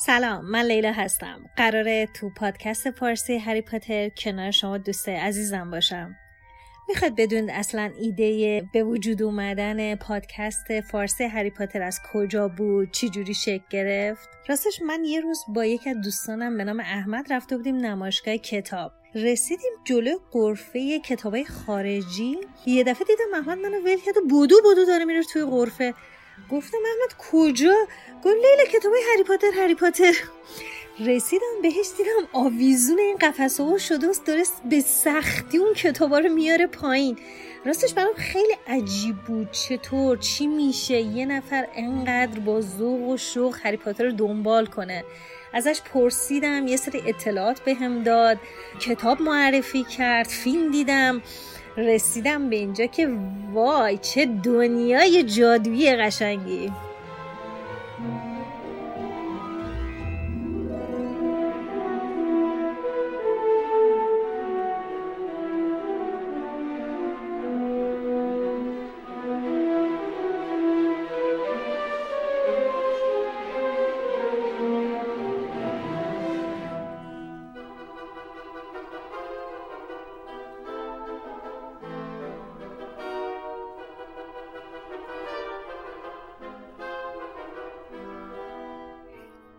سلام من لیلا هستم. قراره تو پادکست فارسی هری پاتر کنار شما دوست عزیزم باشم. می‌خواد بدون اصلا ایده به وجود اومدن پادکست فارسی هری پاتر از کجا بود؟ چی جوری شکل گرفت؟ راستش من یه روز با یکی از دوستانم به نام احمد رفته بودیم نمایشگاه کتاب. رسیدیم جلو قرفه کتابای خارجی. یه دفعه دیدم احمد منو ول کرد بودو بودو داره میره توی قرفه گفتم احمد کجا؟ گفت لیلا کتاب هری پاتر هری پاتر. رسیدم بهش دیدم آویزون این قفسه ها شده است درست به سختی اون کتابا رو میاره پایین. راستش برام خیلی عجیب بود. چطور؟ چی میشه؟ یه نفر انقدر با ذوق و شوق هری پاتر رو دنبال کنه. ازش پرسیدم یه سری اطلاعات بهم داد. کتاب معرفی کرد فیلم دیدم. رسیدم به اینجا که وای چه دنیای جادویی قشنگی.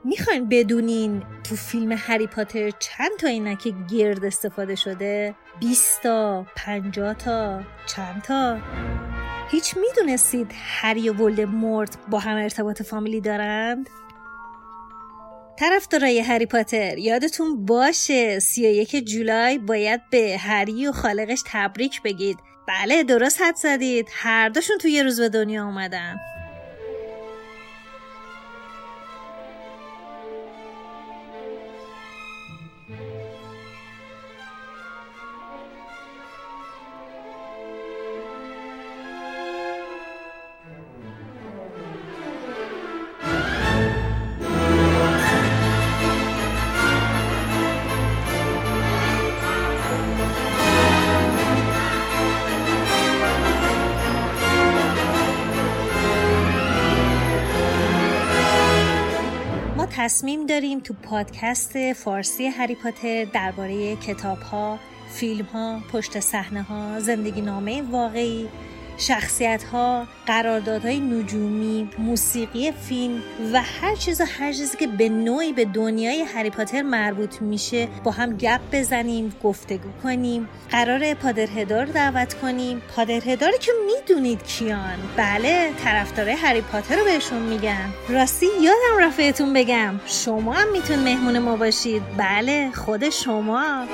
می‌خواین بدونین تو فیلم هری پاتر چند تا اینکه گرد استفاده شده؟ 20 تا، 50 تا، چند تا؟ هیچ می‌دونستید هری و مورد با هم ارتباط فامیلی دارند؟ طرفدارای هری پاتر یادتون باشه 31 جولای باید به هری و خالقش تبریک بگید بله درست حد زدید هر دوشون توی یه روز به دنیا اومدن تصمیم داریم تو پادکست فارسی هری پاتر درباره کتاب ها، پشت صحنه ها، زندگی نامه واقعی، شخصیت ها قراردادهای نجومی موسیقی فیلم و هر چیز و هر چیزی که به نوعی به دنیای هری پاتر مربوط میشه با هم گپ بزنیم گفتگو کنیم. قرار پادرهدار رو دعوت کنیم. پادرهداری که می‌دونید کیان. بله طرفدارای هری پاتر رو بهشون میگم راستی یادم رفت بگم. شما هم میتون مهمون ما باشید. بله خود شما.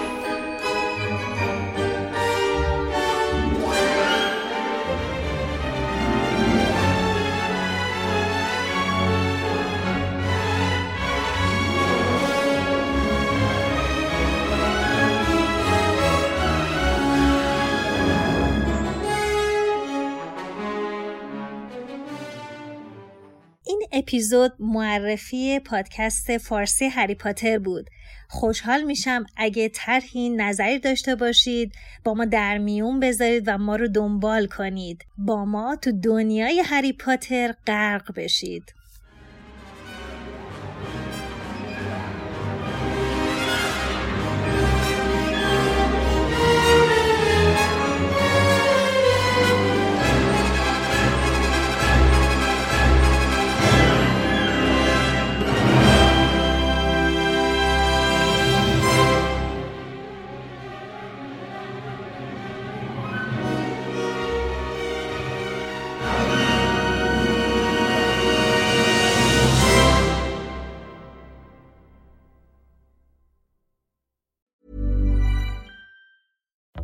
اپیزود معرفی پادکست فارسی هری پاتر بود. خوشحال میشم اگه طرحی نظری داشته باشید با ما در میون بذارید و ما رو دنبال کنید. با ما تو دنیای هری پاتر غرق بشید.